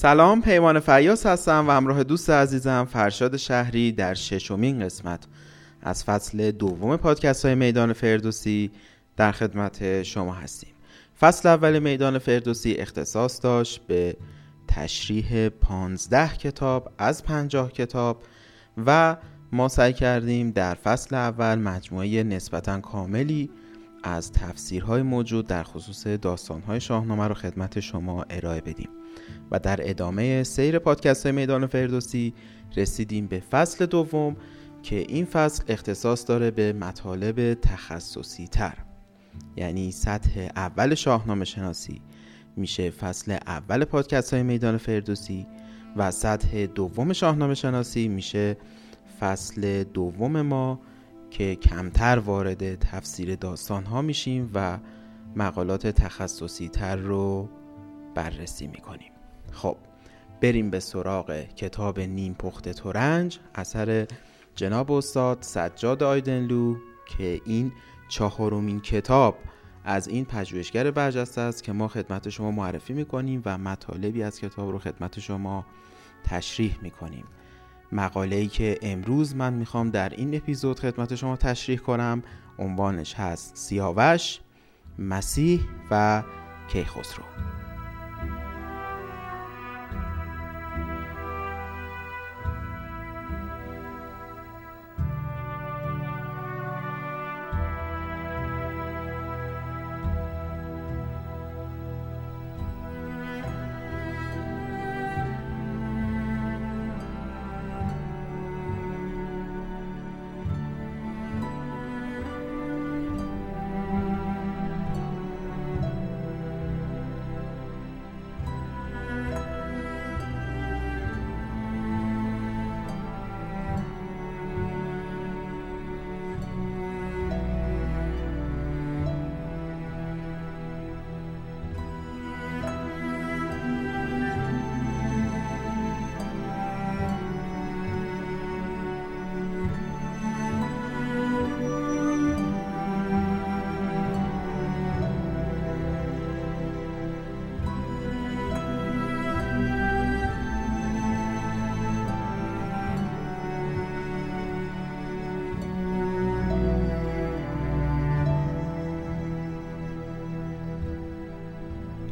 سلام پیمان فیاس هستم و همراه دوست عزیزم فرشاد شهری در ششمین قسمت. از فصل دوم پادکست های میدان فردوسی در خدمت شما هستیم. فصل اول میدان فردوسی اختصاص داشت به تشریح پانزده کتاب از پنجاه کتاب و ما سعی کردیم در فصل اول مجموعه نسبتا کاملی از تفسیرهای موجود در خصوص داستانهای شاهنامه رو خدمت شما ارائه بدیم. و در ادامه سیر پادکست میدان فردوسی رسیدیم به فصل دوم که این فصل اختصاص داره به مطالب تخصصی تر. یعنی سطح اول شاهنامه شناسی میشه فصل اول پادکست های میدان فردوسی و سطح دوم شاهنامه شناسی میشه فصل دوم ما که کمتر وارد تفسیر داستان ها میشیم و مقالات تخصصی تر رو بررسی می‌کنیم. خب بریم به سراغ کتاب نیم پخت تورنج اثر جناب استاد سجاد آیدنلو که این چهارمین کتاب از این پژوهشگر برجسته است که ما خدمت شما معرفی می‌کنیم و مطالبی از کتاب رو خدمت شما تشریح می‌کنیم. مقاله ای که امروز من می‌خوام در این اپیزود خدمت شما تشریح کنم عنوانش هست سیاوش مسیح و کیخسرو.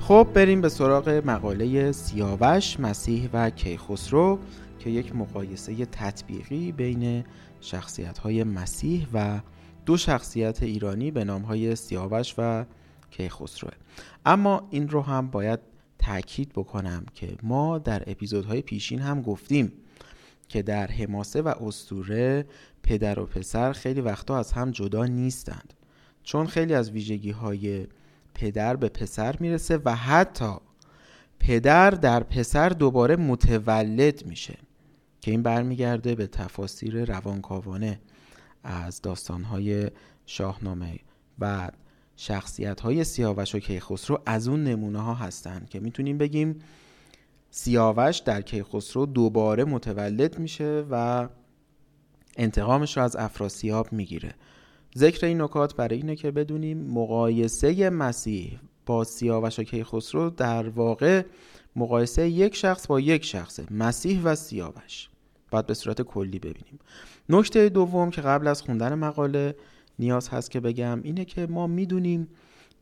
خب بریم به سراغ مقاله سیاوش مسیح و کیخسرو که یک مقایسه تطبیقی بین شخصیت های مسیح و دو شخصیت ایرانی به نام های سیاوش و کیخسروه. اما این رو هم باید تاکید بکنم که ما در اپیزودهای پیشین هم گفتیم که در حماسه و استوره پدر و پسر خیلی وقتا از هم جدا نیستند. چون خیلی از ویژگی های پدر به پسر می‌رسه و حتی پدر در پسر دوباره متولد میشه که این برمیگرده به تفاسیر روانکاوانه از داستانهای شاهنامه و شخصیت های سیاوش و کیخسرو. از اون نمونه ها هستن که می‌تونیم بگیم سیاوش در کیخسرو دوباره متولد میشه و انتقامش رو از افراسیاب می‌گیره. ذکر این نکات برای اینه که بدونیم مقایسه مسیح با سیاوش و کیخسرو در واقع مقایسه یک شخص با یک شخصه مسیح و سیاوش. باید به صورت کلی ببینیم. نکته دوم که قبل از خوندن مقاله نیاز هست که بگم اینه که ما می‌دونیم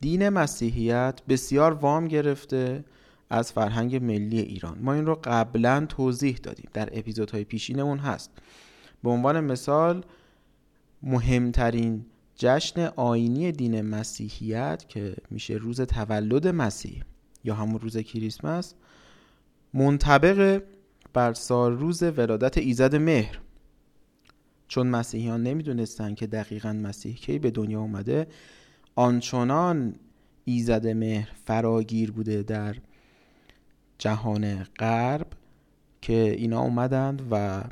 دین مسیحیت بسیار وام گرفته از فرهنگ ملی ایران. ما این رو قبلا توضیح دادیم. در اپیزودهای پیشینمون هست. به عنوان مثال مهمترین جشن آینی دین مسیحیت که میشه روز تولد مسیح یا همون روز کریسمس منطبق بر سال روز ولادت ایزد مهر. چون مسیحیان نمی‌دونستن که دقیقا مسیح کی به دنیا اومده آنچنان ایزد مهر فراگیر بوده در جهان غرب که اینا اومدند و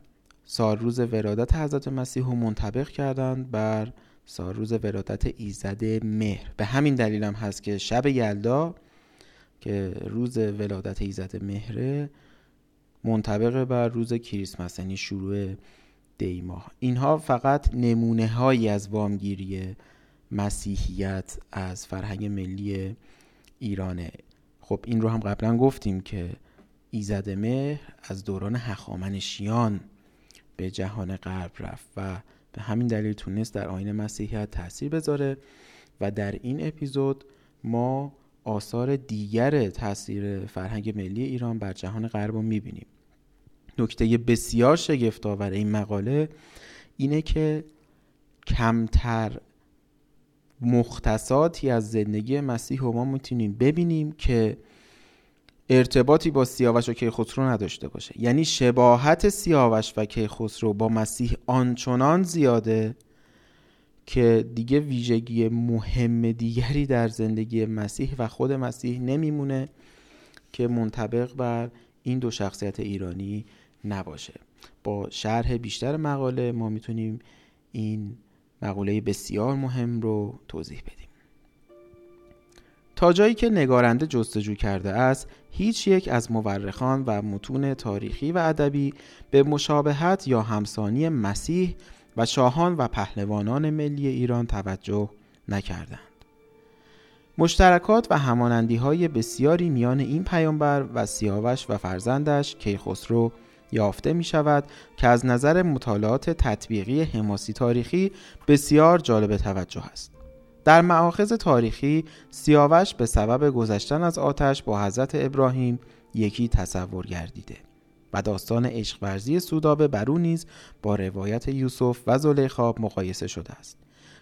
سال روز ولادت حضرت مسیح رو منطبق کردند بر سال روز ولادت ایزد مهر. به همین دلیل هم هست که شب یلدا که روز ولادت ایزد مهره منطبق بر روز کریسمس یعنی شروع دی ماه. اینها فقط نمونه هایی از وامگیری مسیحیت از فرهنگ ملی ایرانه. خب این رو هم قبلا گفتیم که ایزد مهر از دوران هخامنشیان به جهان غرب رفت و به همین دلیل تونست در آین مسیحیت تاثیر بذاره و در این اپیزود ما آثار دیگر تاثیر فرهنگ ملی ایران بر جهان غرب رو می‌بینیم. نکته بسیار شگفتآور این مقاله اینه که کمتر مختصاتی از زندگی مسیح و ما می‌تونیم ببینیم که ارتباطی با سیاوش و کیخسرو نداشته باشه. یعنی شباهت سیاوش و کیخسرو با مسیح آنچنان زیاده که دیگه ویژگی مهم دیگری در زندگی مسیح و خود مسیح نمیمونه که منطبق بر این دو شخصیت ایرانی نباشه. با شرح بیشتر مقاله ما می‌تونیم این مقوله بسیار مهم رو توضیح بدیم. تا جایی که نگارنده جستجو کرده است هیچ یک از مورخان و متون تاریخی و ادبی به مشابهت یا همسانی مسیح و شاهان و پهلوانان ملی ایران توجه نکردند مشترکات و همانندی های بسیاری میان این پیامبر و سیاوش و فرزندش کیخسرو یافته می شود که از نظر مطالعات تطبیقی حماسی تاریخی بسیار جالب توجه است. در معاخذ تاریخی سیاوش به سبب گذشتن از آتش با حضرت ابراهیم یکی تصور گردیده و داستان عشق ورزی سودابه برو نیز با روایت یوسف و زلیخا مقایسه شده است.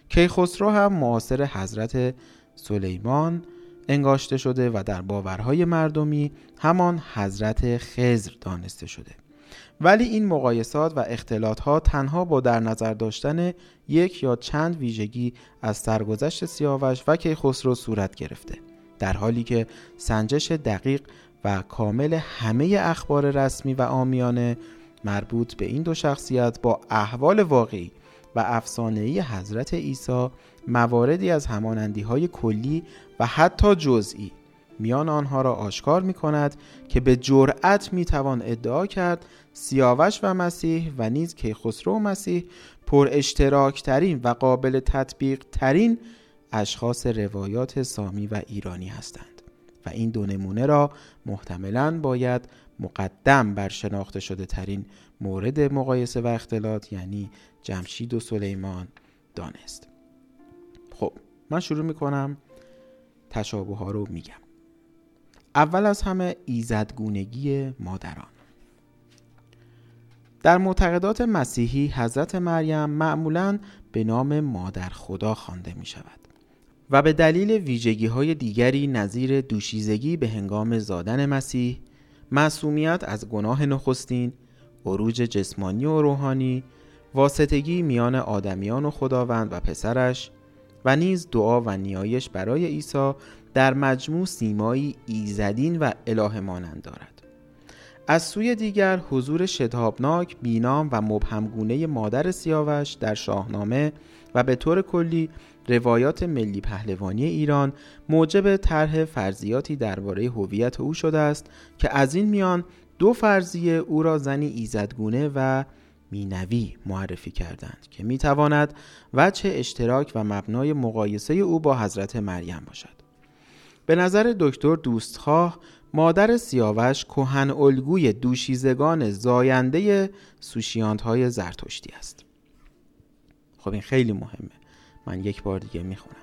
کیخسرو هم معاصر حضرت سلیمان انگاشته شده و در باورهای مردمی همان حضرت خزر دانسته شده. ولی این مقایسات و اختلاط ها تنها با در نظر داشتن یک یا چند ویژگی از سرگذشت سیاوش و کیخسرو صورت گرفته در حالی که سنجش دقیق و کامل همه اخبار رسمی و آمیانه مربوط به این دو شخصیت با احوال واقعی و افسانه‌ای حضرت عیسی مواردی از همانندی های کلی و حتی جزئی میان آنها را آشکار می کند که به جرأت می توان ادعا کرد سیاوش و مسیح و نیز کیخسرو و مسیح پر اشتراک ترین و قابل تطبیق ترین اشخاص روایات سامی و ایرانی هستند و این دو نمونه را محتملا باید مقدم بر شناخته شده ترین مورد مقایسه و اختلاط یعنی جمشید و سلیمان دانست. خب من شروع می‌کنم تشابه ها رو میگم. اول از همه ایزدگونگی مادران. در معتقدات مسیحی حضرت مریم معمولا به نام مادر خدا خوانده می شود و به دلیل ویژگی های دیگری نظیر دوشیزگی به هنگام زادن مسیح معصومیت از گناه نخستین عروج جسمانی و روحانی واسطگی میان آدمیان و خداوند و پسرش و نیز دعا و نیایش برای عیسی در مجموع سیمایی ایزدین و اله مانند دارد. از سوی دیگر حضور شتابناک بینام و مبهمگونه مادر سیاوش در شاهنامه و به طور کلی روایات ملی پهلوانی ایران موجب طرح فرضیاتی درباره هویت او شده است که از این میان دو فرضیه او را زنی ایزدگونه و مینوی معرفی کردند که می‌تواند وجه اشتراک و مبنای مقایسه او با حضرت مریم باشد. به نظر دکتر دوستخواه مادر سیاوش کهن الگوی دوشیزگان زاینده سوشیانت های زرتشتی است. خب این خیلی مهمه. من یک بار دیگه می‌خونم.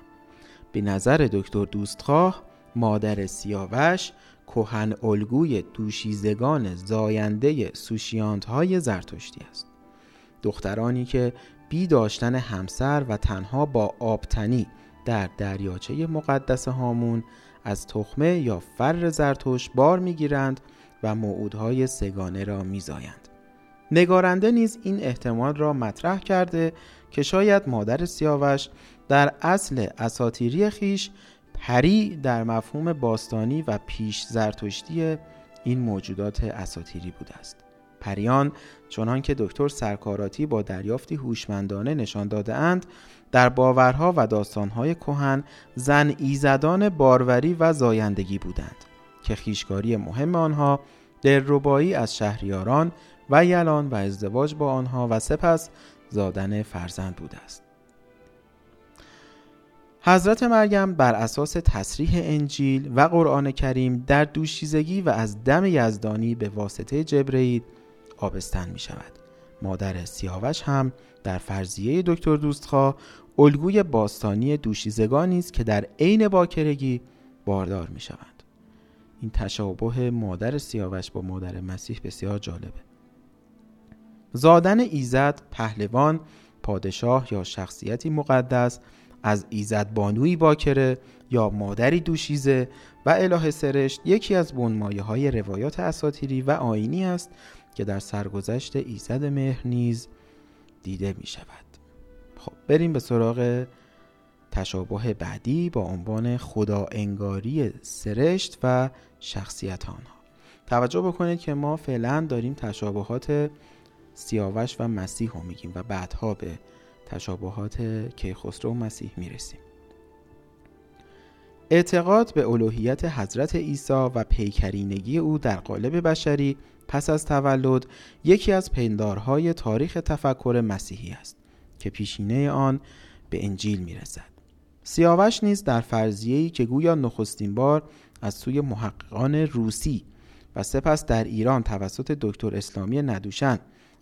به نظر دکتر دوستخواه مادر سیاوش کهن الگوی دوشیزگان زاینده سوشیانت های زرتشتی است. دخترانی که بی داشتن همسر و تنها با آبتنی در دریاچه مقدس هامون از تخمه یا فر زرتوش بار می‌گیرند و موعودهای سگانه را میزایند. نگارنده نیز این احتمال را مطرح کرده که شاید مادر سیاوش در اصل اساتیری خیش پری در مفهوم باستانی و پیش زرتشتی این موجودات اساتیری بوده است. پریان چنان که دکتر سرکاراتی با دریافتی هوشمندانه نشان داده اند در باورها و داستانهای کهن زن ایزدان باروری و زایندگی بودند که خیشکاری مهم آنها دلربایی از شهریاران و یلان و ازدواج با آنها و سپس زادن فرزند بوده است حضرت مریم بر اساس تصریح انجیل و قرآن کریم در دوشیزگی و از دم یزدانی به واسطه جبرئیل آبستن می شود. مادر سیاوش هم در فرضیه دکتر دوستخواه الگوی باستانی دوشیزگانی است که در عین باکرگی باردار می شوند. این تشابه مادر سیاوش با مادر مسیح بسیار جالبه. زادن ایزد پهلوان پادشاه یا شخصیتی مقدس از ایزد بانوی باکره یا مادری دوشیزه و اله سرشت یکی از بنمایه های روایات اساتیری و آینی است که در سرگذشت ایزد مهر نیز دیده می شود خب بریم به سراغ تشابه بعدی با عنوان خدا انگاری سرشت و شخصیت آنها. توجه بکنید که ما فعلا داریم تشابهات سیاوش و مسیح رو میگیم و بعدها به تشابهات کیخسرو و مسیح می‌رسیم. اعتقاد به الوهیت حضرت عیسی و پیکرینگی او در قالب بشری پس از تولد یکی از پندارهای تاریخ تفکر مسیحی است که پیشینه آن به انجیل می‌رسد. سیاوش نیز در فرضیه‌ای که گویا نخستین بار از سوی محققان روسی و سپس در ایران توسط دکتر اسلامی ندوشن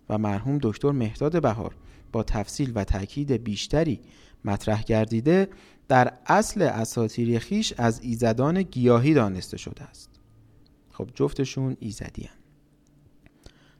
و مرحوم دکتر مهداد بهار با تفصیل و تاکید بیشتری مطرح گردیده در اصل اساتیری خیش از ایزدان گیاهی دانسته شده است. خب جفتشون ایزدی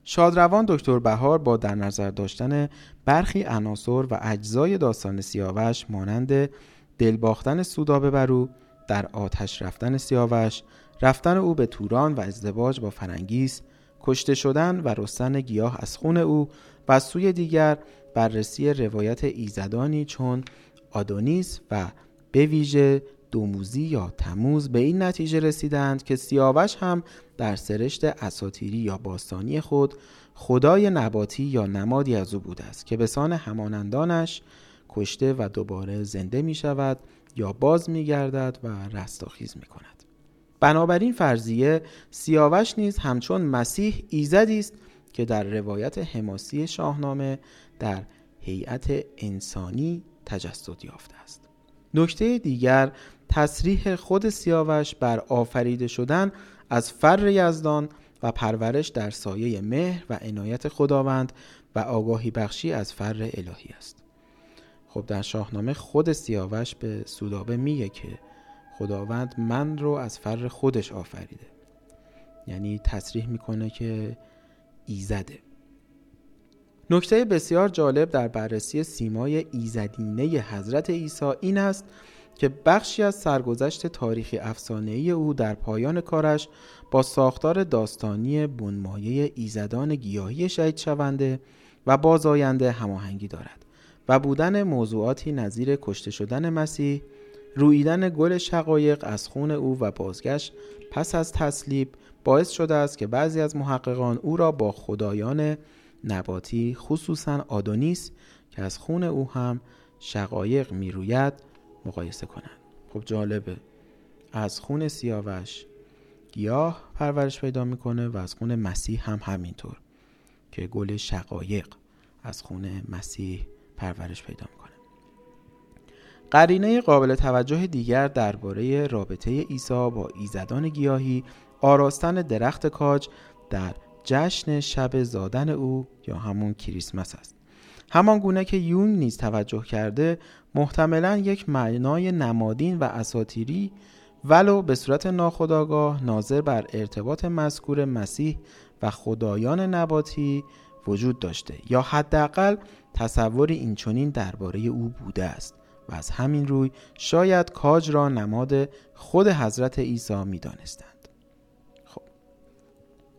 شادروان دکتر بهار با در نظر داشتن برخی عناصر و اجزای داستان سیاوش مانند دلباختن سودابه برو در آتش رفتن سیاوش رفتن او به توران و ازدواج با فرنگیس کشته شدن و رستن گیاه از خون او و سوی دیگر بررسی روایت ایزدانی چون آدونیس و به ویژه دوموزی یا تموز به این نتیجه رسیدند که سیاوش هم در سرشت اساتیری یا باستانی خود خدای نباتی یا نمادی از او بوده است که به سان همانندانش کشته و دوباره زنده می شود یا باز می گردد و رستاخیز می کند. بنابراین فرضیه سیاوش نیز همچون مسیح ایزدی است که در روایت حماسی شاهنامه در هیئت انسانی تجسد یافته است نکته دیگر تصریح خود سیاوش بر آفریده شدن از فر یزدان و پرورش در سایه مهر و عنایت خداوند و آگاهی بخشی از فر الهی است. خب در شاهنامه خود سیاوش به سودابه میگه که خداوند من رو از فر خودش آفریده. یعنی تصریح می‌کنه که ایزده. نکته بسیار جالب در بررسی سیمای ایزدینه حضرت عیسی این است که بخشی از سرگذشت تاریخی افسانه ای او در پایان کارش با ساختار داستانی بنمایه ایزدان گیاهی شهید شونده و بازآینده هماهنگی دارد و بودن موضوعاتی نظیر کشته شدن مسیح رویدن گل شقایق از خون او و بازگشت پس از تسلیب باعث شده است که بعضی از محققان او را با خدایان نباتی خصوصا آدونیس که از خون او هم شقایق می‌روید مقایسه کنند. خب جالبه. از خون سیاوش گیاه پرورش پیدا می‌کنه و از خون مسیح هم همینطور که گل شقایق از خون مسیح پرورش پیدا می‌کنه. قرینه قابل توجه دیگر درباره رابطه عیسی با ایزدان گیاهی آراستن درخت کاج در جشن شب زادن او یا همون کریسمس است. همان گونه که یونگ نیز توجه کرده محتملا یک معنای نمادین و اساتیری ولو به صورت ناخودآگاه ناظر بر ارتباط مذکور مسیح و خدایان نباتی وجود داشته یا حداقل تصوری اینچنین درباره او بوده است و از همین روی شاید کاج را نماد خود حضرت عیسی می دانستند. خب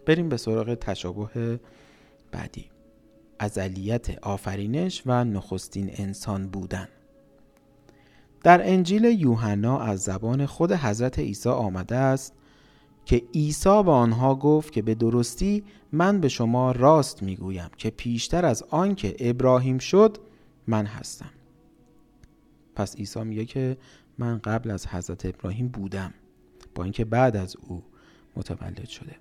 بریم به سراغ تشابه بعدی ازلیت آفرینش و نخستین انسان بودن در انجیل یوحنا از زبان خود حضرت عیسی آمده است که عیسی به آنها گفت که به درستی من به شما راست می‌گویم که پیشتر از آن که ابراهیم شد من هستم. پس عیسی میگه که من قبل از حضرت ابراهیم بودم. با اینکه بعد از او متولد شده.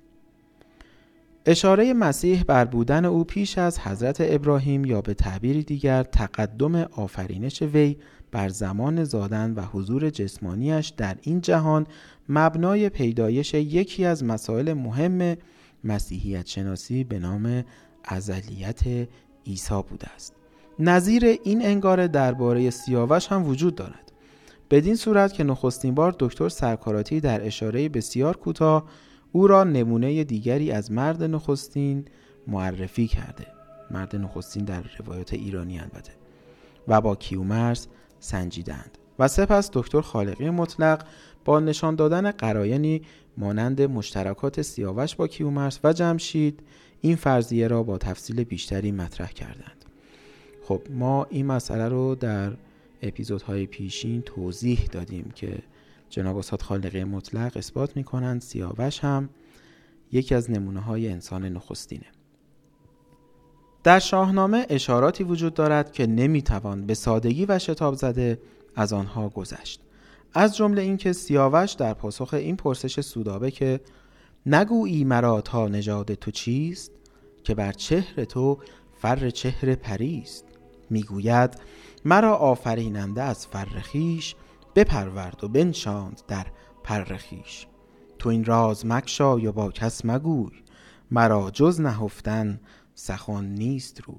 اشاره مسیح بر بودن او پیش از حضرت ابراهیم یا به تعبیر دیگر تقدم آفرینش وی بر زمان زادن و حضور جسمانیش در این جهان مبنای پیدایش یکی از مسائل مهم مسیحیت شناسی به نام ازلیت عیسی بوده است. نظیر این انگاره درباره سیاوش هم وجود دارد. بدین صورت که نخستین بار دکتر سرکاراتی در اشاره بسیار کوتاه او را نمونه دیگری از مرد نخستین معرفی کرده. مرد نخستین در روایات ایرانی البته. و با کیومرس سنجیدند و سپس دکتر خالقی مطلق با نشان دادن قرایانی مانند مشترکات سیاوش با کیومرس و جمشید این فرضیه را با تفصیل بیشتری مطرح کردند. خب ما این مسئله رو در اپیزودهای پیشین توضیح دادیم که جناب استاد خالقی مطلق اثبات می کنند سیاوش هم یکی از نمونه های انسان نخستینه. در شاهنامه اشاراتی وجود دارد که نمی‌توان به سادگی و شتاب زده از آنها گذشت. از جمله اینکه سیاوش در پاسخ این پرسش سودابه که نگویی مرا تا نژاد تو چیست که بر چهر تو فر چهر پریست. می‌گوید مرا آفریننده از فرخیش بپرورد و بنشاند در پرخیش تو این راز مکشا یا با کس مگوی مرا جز نهفتن سخن نیست روی.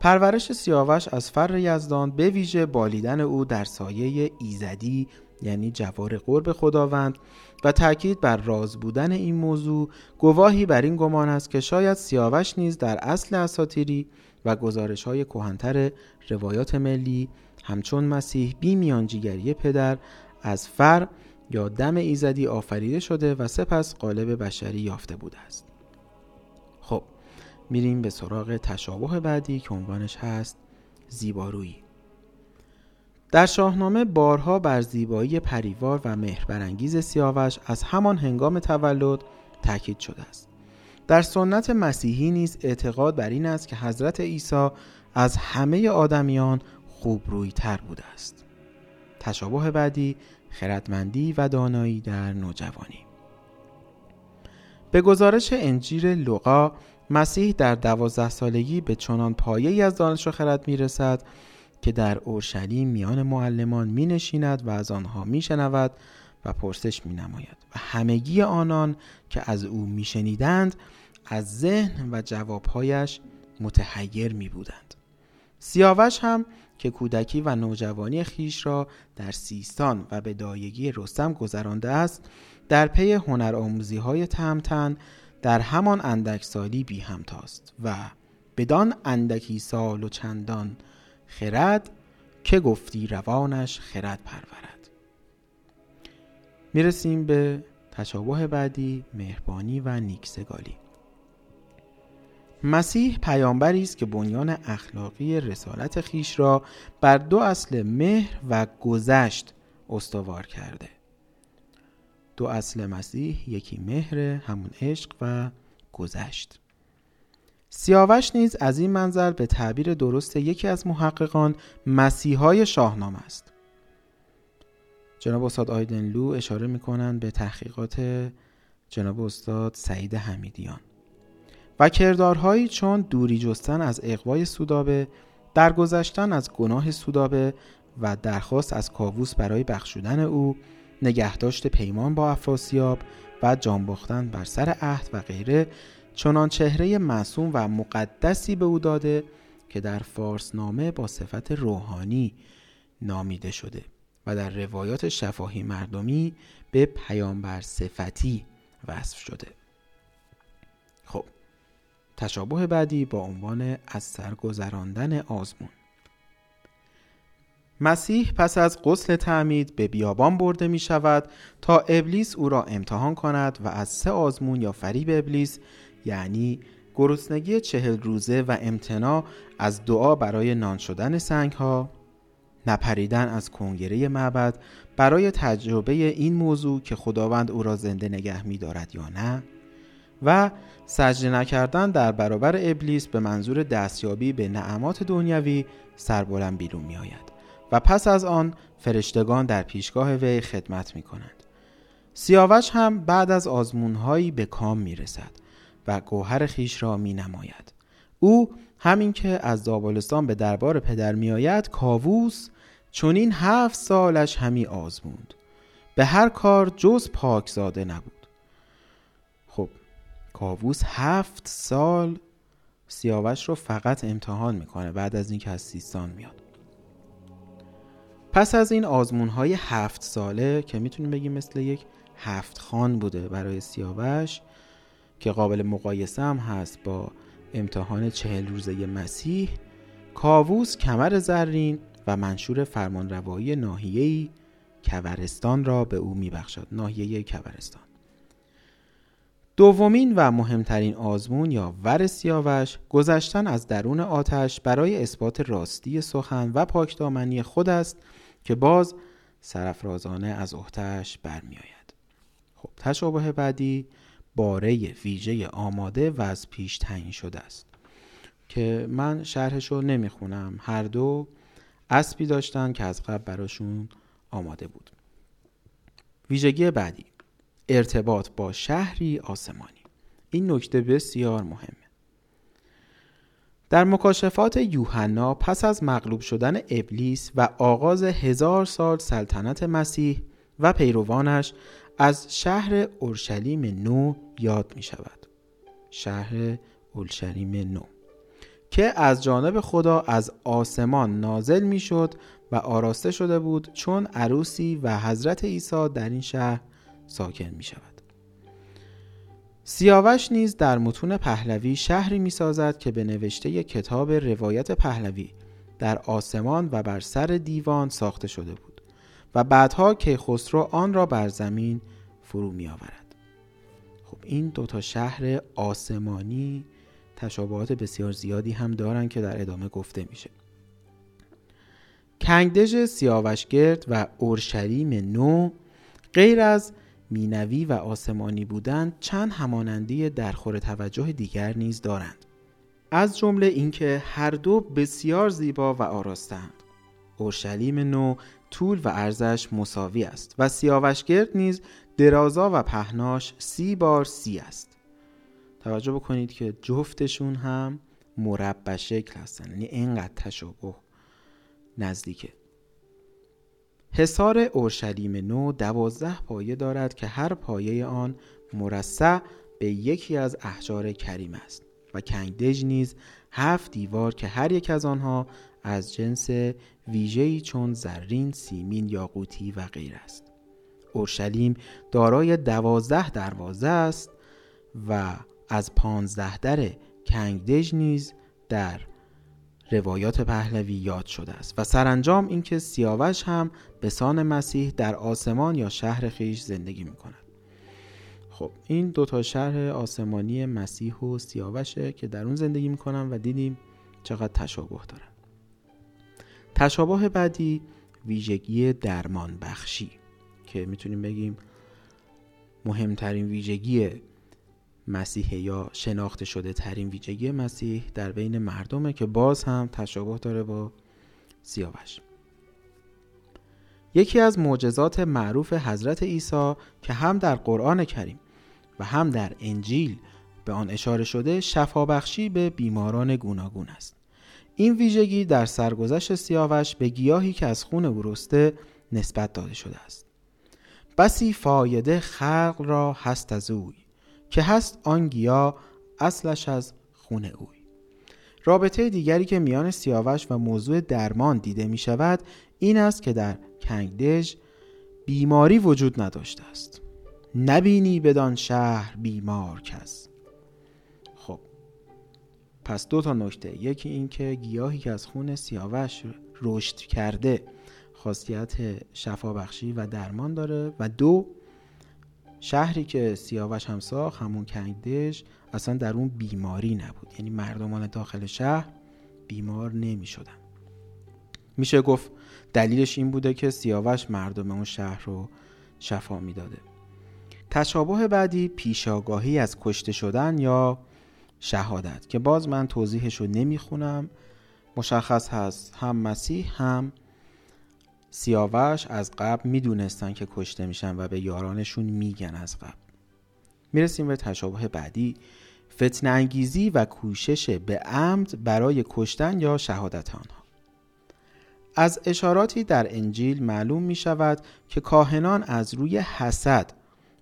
پرورش سیاوش از فر یزدان به ویژه بالیدن او در سایه ایزدی یعنی جوار قرب خداوند و تاکید بر راز بودن این موضوع گواهی بر این گمان است که شاید سیاوش نیز در اصل اساتیری و گزارش های روایات ملی همچون مسیح بی میانجیگری پدر از فر یا دم ایزدی آفریده شده و سپس قالب بشری یافته بوده است. میریم به سراغ تشابه بعدی که عنوانش هست زیبارویی. در شاهنامه بارها بر زیبایی پریوار و مهربرانگیز سیاوش از همان هنگام تولد تاکید شده است. در سنت مسیحی نیز اعتقاد بر این است که حضرت عیسی از همه آدمیان خوب روی تر بوده است. تشابه بعدی خردمندی و دانایی در نوجوانی. به گزارش انجیل لوقا مسیح در دوازده سالگی به چنان پایه از دانش و خرد می رسد که در اورشلیم میان معلمان می نشیند و از آنها می شنود و پرسش می نماید و همگی آنان که از او می شنیدند از ذهن و جوابهایش متحیر می بودند سیاوش هم که کودکی و نوجوانی خیش را در سیستان و به دایگی رستم گذرانده است در پی هنر آموزی های تمتن در همان اندک سالی بی همتاست و بدان اندکی سال و چندان خرد که گفتی روانش خرد پرورد. می‌رسیم به تشابه بعدی مهربانی و نیکسگالی. مسیح پیامبری است که بنیان اخلاقی رسالت خیش را بر دو اصل مهر و گذشت استوار کرده. دو اصل مسیح یکی مهر همون عشق و گذشت. سیاوش نیز از این منظر به تعبیر درست یکی از محققان مسیحای شاهنامه است. جناب استاد آیدنلو اشاره می‌کنند به تحقیقات جناب استاد سعید حمیدیان. و کردارهایی چون دوری جستن از اقوای سودابه درگذشتن از گناه سودابه و درخواست از کاووس برای بخشودن او نگهداشت پیمان با افراسیاب و جانباختن بر سر عهد و غیره چنان چهره معصوم و مقدسی به او داده که در فارسنامه با صفت روحانی نامیده شده و در روایات شفاهی مردمی به پیامبر صفتی وصف شده. خب تشابه بعدی با عنوان از سرگذراندن آزمون. مسیح پس از غسل تعمید به بیابان برده می شود تا ابلیس او را امتحان کند و از سه آزمون یا فریب ابلیس یعنی گرسنگی چهل روزه و امتناع از دعا برای نان شدن سنگ ها نپریدن از کنگره معبد برای تجربه این موضوع که خداوند او را زنده نگه می دارد یا نه و سجده نکردن در برابر ابلیس به منظور دستیابی به نعمات دنیوی سربلند بیرون می آید و پس از آن فرشتگان در پیشگاه وی خدمت می کنند. سیاوش هم بعد از آزمونهایی به کام می رسد و گوهر خیش را می نماید. او همین که از دابلستان به دربار پدر می آید کاووس این هفت سالش همی آزموند به هر کار جز پاکزاده نبود خب کاووس هفت سال سیاوش رو فقط امتحان می‌کنه بعد از اینکه از سیستان میاد پس از این آزمون های هفت ساله که می‌تونیم بگیم مثل یک هفت خان بوده برای سیاوش که قابل مقایسه هم هست با امتحان چهل روزه مسیح کاووس کمر زرین و منشور فرمانروایی ناحیه‌ای کورستان را به او میبخشد. ناحیه کورستان دومین و مهمترین آزمون یا ور سیاوش گذشتن از درون آتش برای اثبات راستی سخن و پاکدامنی خود است که باز سرفرازانه از احتش برمیآید. خب تشابه بعدی باره ویژه آماده و از پیش تعیین شده است که من شرحش رو نمی‌خونم. هر دو اسبی داشتن که از قبل براشون آماده بود. ویژگی بعدی ارتباط با شهری آسمانی. این نکته بسیار مهمه. در مکاشفات یوحنا پس از مغلوب شدن ابلیس و آغاز هزار سال سلطنت مسیح و پیروانش از شهر اورشلیم نو یاد می شود شهر اورشلیم نو که از جانب خدا از آسمان نازل می شد و آراسته شده بود چون عروسی و حضرت عیسی در این شهر ساکن می شود. سیاوش نیز در متون پهلوی شهری می سازد که به نوشته کتاب روایت پهلوی در آسمان و بر سر دیوان ساخته شده بود و بعدها که خسرو آن را بر زمین فرو می آورد. خب این دوتا شهر آسمانی تشابهات بسیار زیادی هم دارن که در ادامه گفته میشه کنگدژ سیاوشگرد و اورشلیم نو غیر از مینوی و آسمانی بودن چند همانندی درخور توجه دیگر نیز دارند. از جمله اینکه هر دو بسیار زیبا و آراستند اورشلیم نو طول و ارزش مساوی است و سیاوشگرد نیز درازا و پهناش سی بار سی است. توجه بکنید که جفتشون هم مربع شکل هستن یعنی اینقدر تشابه نزدیکه. حصار اورشلیم نو دوازده پایه دارد که هر پایه آن مرصع به یکی از احجار کریم است و کنگدژ نیز هفت دیوار که هر یک از آنها از جنس ویژه‌ای چون زرین، سیمین، یاقوتی و غیر است. اورشلیم دارای دوازده دروازه است و از پانزده در کنگدژ نیز در روایات پهلوی یاد شده است و سرانجام اینکه سیاوش هم به سان مسیح در آسمان یا شهر خیش زندگی می کند خب این دوتا شهر آسمانی مسیح و سیاوشه که در اون زندگی می‌کنن و دیدیم چقدر تشابه دارن. تشابه بعدی ویژگی درمان بخشی که می‌تونیم بگیم مهمترین ویژگی مسیح یا شناخته شده ترین ویژگی مسیح در بین مردمه که باز هم تشابه داره با سیاوش. یکی از معجزات معروف حضرت عیسی که هم در قرآن کریم و هم در انجیل به آن اشاره شده شفابخشی به بیماران گوناگون است. این ویژگی در سرگذشت سیاوش به گیاهی که از خون او رسته نسبت داده شده است. بسی فایده خلق را هست از اوی. که هست آن گیا اصلش از خون اوی. رابطه دیگری که میان سیاوش و موضوع درمان دیده می شود این است که در کنگدژ بیماری وجود نداشته است. نبینی بدان شهر بیمار کس. خب پس دو تا نکته. یکی این که گیاهی که از خون سیاوش رشد کرده خاصیت شفابخشی و درمان داره و دو شهری که سیاوش هم ساخت همون کنگدش اصلا در اون بیماری نبود. یعنی مردمان داخل شهر بیمار نمی شدن میشه گفت دلیلش این بوده که سیاوش مردم اون شهر رو شفا می‌داده. تشابه بعدی پیشاگاهی از کشته شدن یا شهادت که باز من توضیحش رو نمی‌خونم. مشخص هست هم مسیح هم سیاوش از قبل می‌دونستن که کشته میشن و به یارانشون میگن از قبل. می‌رسیم به تشابه بعدی. فتن انگیزی و کوشش به عمد برای کشتن یا شهادت آنها. از اشاراتی در انجیل معلوم می شود که کاهنان از روی حسد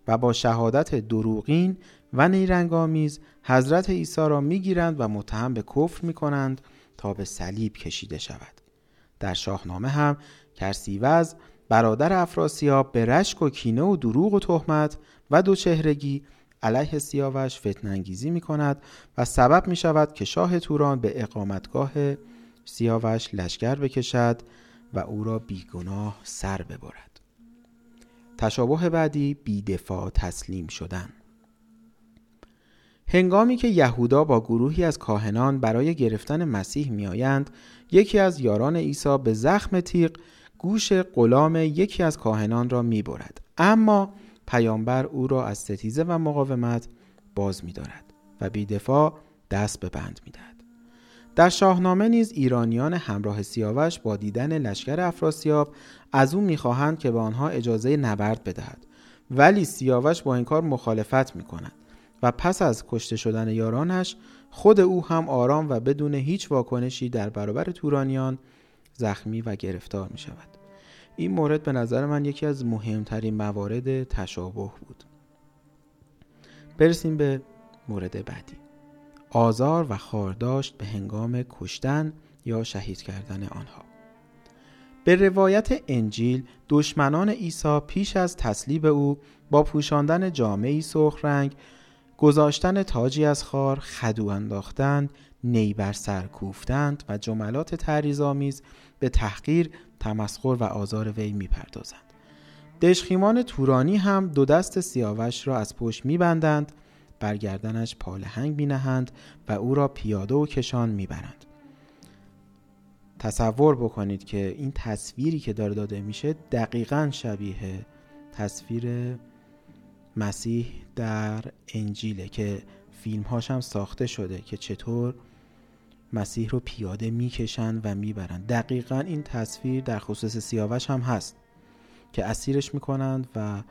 و با شهادت دروغین و نیرنگامیز حضرت عیسی را می‌گیرند و متهم به کفر می کنند تا به صلیب کشیده شود. در شاهنامه هم کرسیوز برادر افراسیاب به رشک و کینه و دروغ و تهمت و دو چهرگی علیه سیاوش فتنانگیزی می کند و سبب می شود که شاه توران به اقامتگاه سیاوش لشکر بکشد و او را بیگناه سر ببرد. تشابه بعدی بیدفاع تسلیم شدن. هنگامی که یهودا با گروهی از کاهنان برای گرفتن مسیح میآیند یکی از یاران عیسی به زخم تیغ گوش غلام یکی از کاهنان را می‌برد. اما پیامبر او را از ستیزه و مقاومت باز میدارد و بیدفاع دست به بند می‌دهد. در شاهنامه نیز ایرانیان همراه سیاوش با دیدن لشکر افراسیاب از او می‌خواهند که به آنها اجازه نبرد بدهد. ولی سیاوش با این کار مخالفت می کند و پس از کشته شدن یارانش خود او هم آرام و بدون هیچ واکنشی در برابر تورانیان زخمی و گرفتار می شود. این مورد به نظر من یکی از مهمترین موارد تشابه بود. برسیم به مورد بعدی. آزار و خارداشت به هنگام کشتن یا شهید کردن آنها. به روایت انجیل دشمنان عیسی پیش از تسلیب او با پوشاندن جامعی سرخ رنگ گذاشتن تاجی از خار خدو انداختند نی بر سر کوفتند و جملات تعریض‌آمیز به تحقیر تمسخر و آزار وی می‌پردازند. دشخیمان تورانی هم دو دست سیاوش را از پشت میبندند برگردنش پالهنگ مینهند و او را پیاده و کشان می‌برند. تصور بکنید که این تصویری که داره داده میشه دقیقا شبیه تصویر مسیح در انجیله که فیلم هاش هم ساخته شده که چطور مسیح رو پیاده می‌کشند و می‌برند دقیقا این تصویر در خصوص سیاوش هم هست که اسیرش می‌کنند و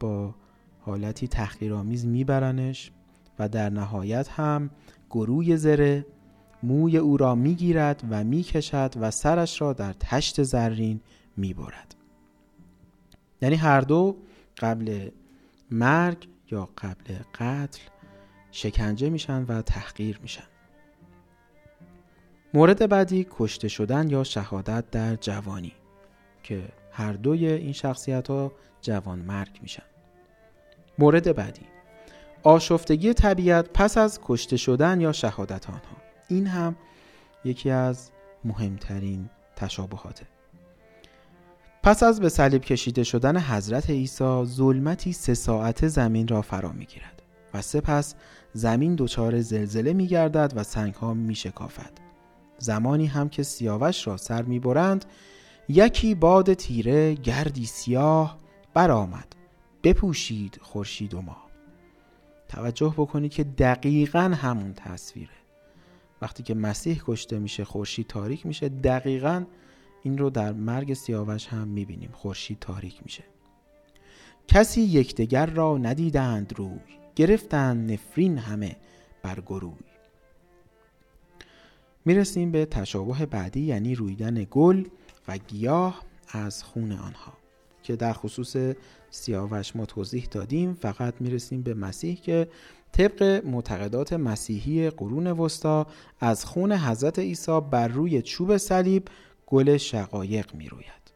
با حالتی تحقیرآمیز میبرنش و در نهایت هم گروی زره موی او را می‌گیرد و می‌کشد و سرش را در تشت زرین می‌برد. یعنی هر دو قبل مرگ یا قبل قتل شکنجه میشن و تحقیر میشن. مورد بعدی کشته شدن یا شهادت در جوانی که هر دوی این شخصیت ها جوان مرگ میشن. مورد بعدی آشفتگی طبیعت پس از کشته شدن یا شهادت آنها. این هم یکی از مهمترین تشابهاته. پس از به صلیب کشیده شدن حضرت عیسی ظلمتی سه ساعت زمین را فرا می گیرد و سپس زمین دچار زلزله می گردد و سنگ ها می شکافد. زمانی هم که سیاوش را سر می برند یکی باد تیره گردی سیاه برآمد. بپوشید خورشید و ماه توجه بکنید که دقیقا همون تصویره. وقتی که مسیح کشته میشه خورشید تاریک میشه. دقیقا این رو در مرگ سیاوش هم می‌بینیم. خورشید تاریک میشه. کسی یکدیگر را ندیدند روی. گرفتند نفرین همه بر گروی. می‌رسیم به تشابه بعدی یعنی رویدن گل و گیاه از خون آنها که در خصوص سیاوش ما توضیح دادیم فقط می‌رسیم به مسیح که طبق معتقدات مسیحی قرون وسطا از خون حضرت عیسی بر روی چوب صلیب گل شقایق می روید.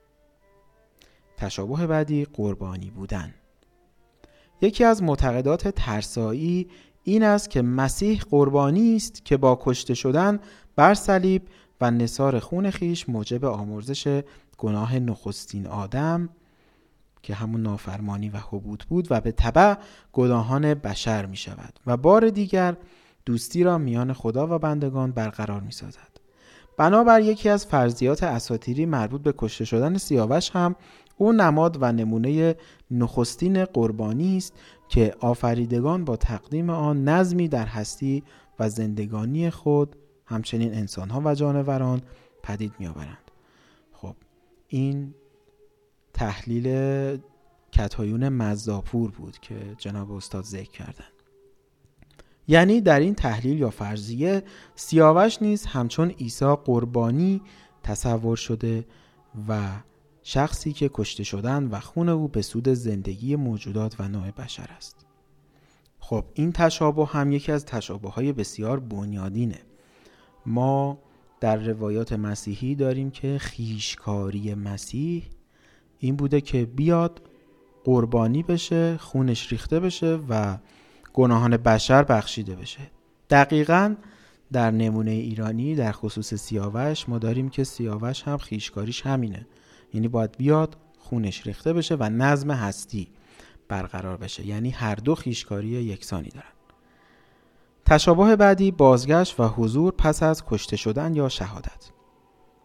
تشابه بعدی قربانی بودن یکی از معتقدات ترسایی این است که مسیح قربانی است که با کشته شدن بر صلیب و نصار خون خیش موجب آمرزش گناه نخستین آدم که همون نافرمانی و حبود بود و به طبع گناهان بشر می شود و بار دیگر دوستی را میان خدا و بندگان برقرار می سازد. بنابر یکی از فرضیات اساتیری مربوط به کشته شدن سیاوش هم او نماد و نمونه نخستین قربانی است که آفریدگان با تقدیم آن نظمی در هستی و زندگانی خود همچنین انسانها و جانوران پدید میآورند. خب این تحلیل کتایون مزداپور بود که جناب استاد ذکر کردن یعنی در این تحلیل یا فرضیه سیاوش نیز همچون عیسی قربانی تصور شده و شخصی که کشته شدن و خون او به سود زندگی موجودات و نوع بشر است. خب این تشابه هم یکی از تشابه های بسیار بنیادینه. ما در روایات مسیحی داریم که خیشکاری مسیح این بوده که بیاد قربانی بشه خونش ریخته بشه و گناهان بشر بخشیده بشه. دقیقا در نمونه ایرانی در خصوص سیاوش ما داریم که سیاوش هم خیشکاریش همینه. یعنی باید بیاد خونش ریخته بشه و نظم هستی برقرار بشه. یعنی هر دو خیشکاری یکسانی دارن. تشابه بعدی بازگشت و حضور پس از کشته شدن یا شهادت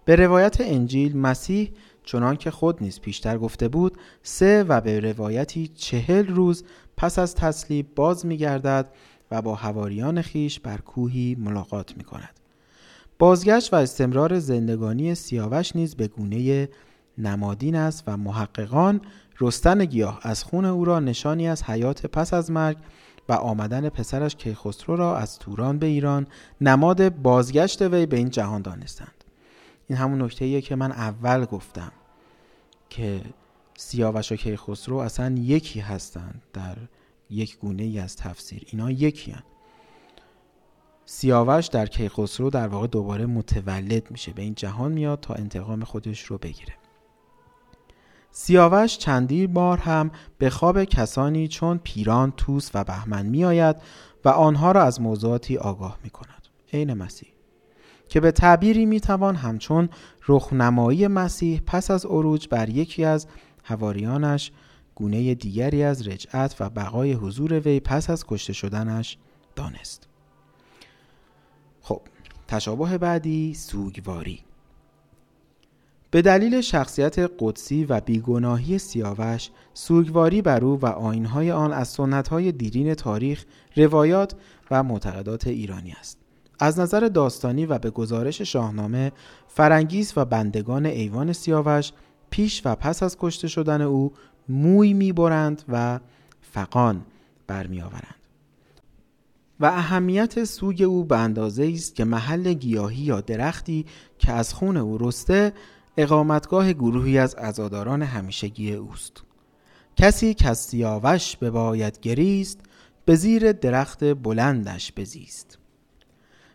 به روایت انجیل مسیح چنان که خود نیز پیشتر گفته بود سه و به روایتی چهل روز پس از تسلیب باز می گردد و با هواریان خیش بر کوهی ملاقات می کند. بازگشت و استمرار زندگانی سیاوش نیز به گونه نمادین است و محققان رستن گیاه از خون او را نشانی از حیات پس از مرگ و آمدن پسرش کیخسرو را از توران به ایران نماد بازگشت وی به این جهان دانستند. این همون نکته که من اول گفتم که سیاوش و کیخسرو اصلا یکی هستند در یک گونه ای از تفسیر. اینا یکی هن. سیاوش در کیخسرو در واقع دوباره متولد میشه. به این جهان میاد تا انتقام خودش رو بگیره. سیاوش چندی بار هم به خواب کسانی چون پیران، توس و بهمن می آید و آنها را از موضوعاتی آگاه می کند. عین مسیح که به تعبیری می توان همچون رخنمایی مسیح پس از عروج بر یکی از هواریانش گونه دیگری از رجعت و بقای حضور وی پس از کشته شدنش دانست. خب تشابه بعدی سوگواری به دلیل شخصیت قدسی و بیگناهی سیاوش سوگواری بر او و آینهای آن از سنتهای دیرین تاریخ روایات و معتقدات ایرانی است. از نظر داستانی و به گزارش شاهنامه فرنگیس و بندگان ایوان سیاوش پیش و پس از کشته شدن او موی می‌برند و فقان برمیآورند. و اهمیت سوگ او به اندازه است که محل گیاهی یا درختی که از خون او رسته اقامتگاه گروهی از عزاداران همیشگی اوست. کسی که از سیاوش به باید گریست به زیر درخت بلندش بزیست.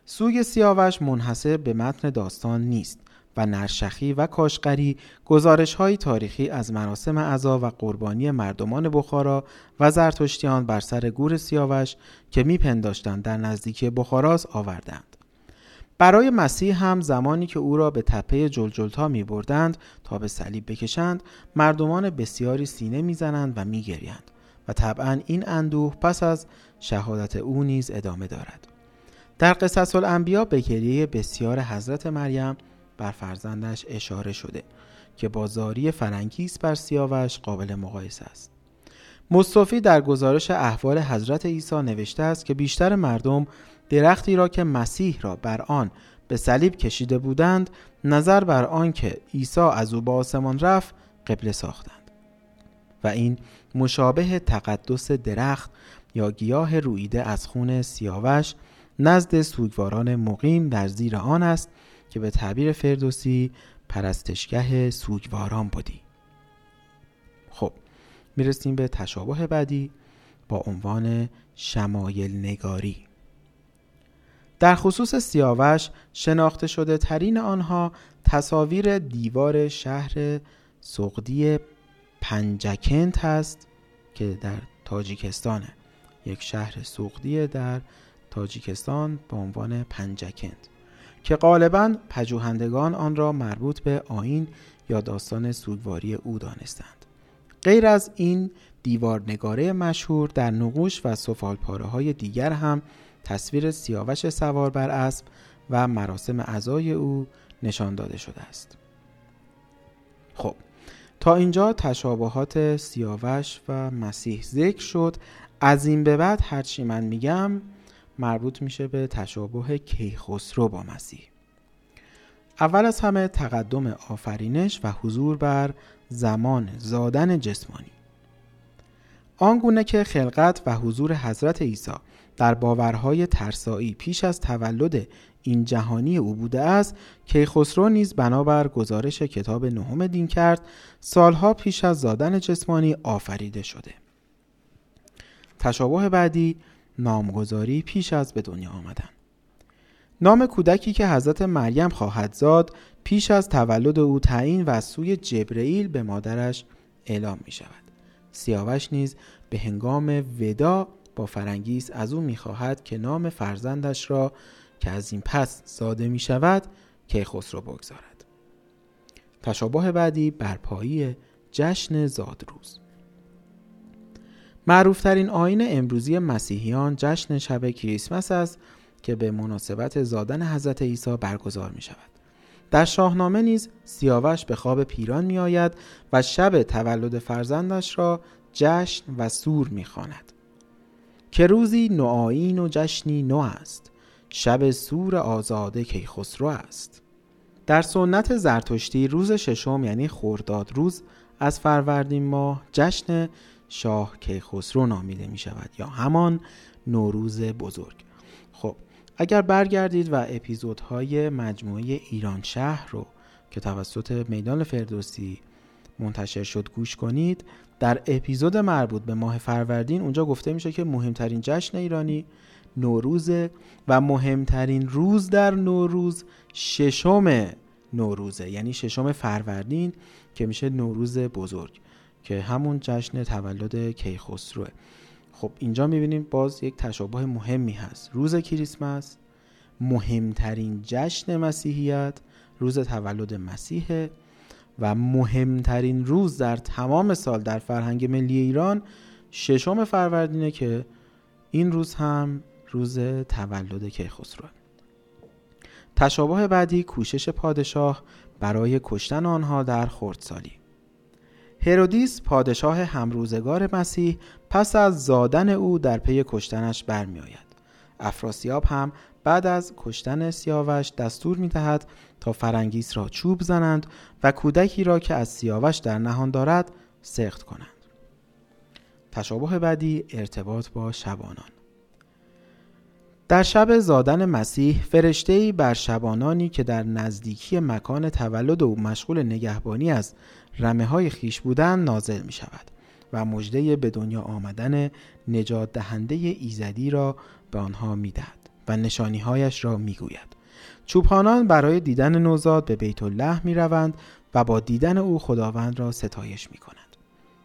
سوگ سیاوش منحصر به متن داستان نیست و نرشخی و کاشقری گزارش های تاریخی از مراسم عزا و قربانی مردمان بخارا و زرتشتیان بر سر گور سیاوش که میپنداشتند در نزدیکی بخاراس آوردند برای مسیح هم زمانی که او را به تپه جلجلتا می بردند تا به صلیب بکشند مردمان بسیاری سینه می‌زنند و میگریند و طبعا این اندوه پس از شهادت او نیز ادامه دارد. در قصص الانبیا به گریه بسیار حضرت مریم بر فرزندش اشاره شده که با زاری فرنگیس بر سیاوش قابل مقایسه است. مصطفی در گزارش احوال حضرت عیسی نوشته است که بیشتر مردم درختی را که مسیح را بر آن به صلیب کشیده بودند نظر بر آن که عیسی از او به آسمان رفت قبله ساختند. و این مشابه تقدس درخت یا گیاه رویده از خون سیاوش نزد سوگواران مقیم در زیر آن است که به تعبیر فردوسی پرستشگه سوگواران بودی. خب می‌رسیم به تشابه بعدی با عنوان شمایل نگاری در خصوص سیاوش شناخته شده ترین آنها تصاویر دیوار شهر سقدی پنجکنت هست که در تاجیکستانه. یک شهر سقدی در تاجیکستان به عنوان پنجکند که غالبا پژوهندگان آن را مربوط به آین یا داستان سوگواری او دانستند. غیر از این دیوارنگاره مشهور در نقوش و سفالپاره های دیگر هم تصویر سیاوش سوار بر اسب و مراسم عزای او نشان داده شده است. خب تا اینجا تشابهات سیاوش و مسیح ذکر شد. از این به بعد هرچی من میگم مربوط میشه به تشابه کیخسرو با مسیح. اول از همه تقدم آفرینش و حضور بر زمان زادن جسمانی. آنگونه که خلقت و حضور حضرت عیسی در باورهای ترسایی پیش از تولد این جهانی او بوده است کیخسرو نیز بنابر گزارش کتاب نهم دین کرد سالها پیش از زادن جسمانی آفریده شده. تشابه بعدی نامگذاری پیش از به دنیا آمدن. نام کودکی که حضرت مریم خواهد زاد پیش از تولد او تعیین و سوی جبرئیل به مادرش اعلام می شود سیاوش نیز به هنگام ودا با فرنگیس از او می‌خواهد که نام فرزندش را که از این پس زاده می شود کیخسرو بگذارد تشابه بعدی برپایی جشن زادروز معروفترین آین امروزی مسیحیان جشن شب کریسمس است که به مناسبت زادن حضرت عیسی برگزار می شود. در شاهنامه نیز سیاوش به خواب پیران می آید و شب تولد فرزندش را جشن و سور می خاند. که روزی نوآیین و جشنی نو است. شب سور آزاده کیخسرو است. در سنت زرتشتی روز ششم یعنی خورداد روز از فروردین ماه جشن شاه کیخسرو نامیده می شود یا همان نوروز بزرگ. خب اگر برگردید و اپیزودهای مجموعه ایران شهر رو که توسط میدان فردوسی منتشر شد گوش کنید. در اپیزود مربوط به ماه فروردین اونجا گفته میشه که مهمترین جشن ایرانی نوروز و مهمترین روز در نوروز ششم نوروزه. یعنی ششم فروردین که میشه نوروز بزرگ که همون جشن تولد کیخسروه. خب اینجا می‌بینیم باز یک تشابه مهمی هست. روز کریسمس مهمترین جشن مسیحیت روز تولد مسیحه و مهمترین روز در تمام سال در فرهنگ ملی ایران ششم فروردینه که این روز هم روز تولد کیخسرو تشابه بعدی کوشش پادشاه برای کشتن آنها در خردسالی. هرودیس پادشاه همروزگار مسیح پس از زادن او در پی کشتنش برمیآید. افراسیاب هم بعد از کشتن سیاوش دستور می دهد تا فرنگیس را چوب زنند و کودکی را که از سیاوش در نهان دارد سخت کنند. تشابه بعدی ارتباط با شبانان در شب زادن مسیح فرشته‌ای بر شبانانی که در نزدیکی مکان تولد او مشغول نگهبانی از رمه های خیش بودند نازل می شود و مژده به دنیا آمدن نجات دهنده ایزدی را به آنها می دهد. و نشانیهایش را می‌گوید چوپانان برای دیدن نوزاد به بیت الله می روند و با دیدن او خداوند را ستایش می کنند.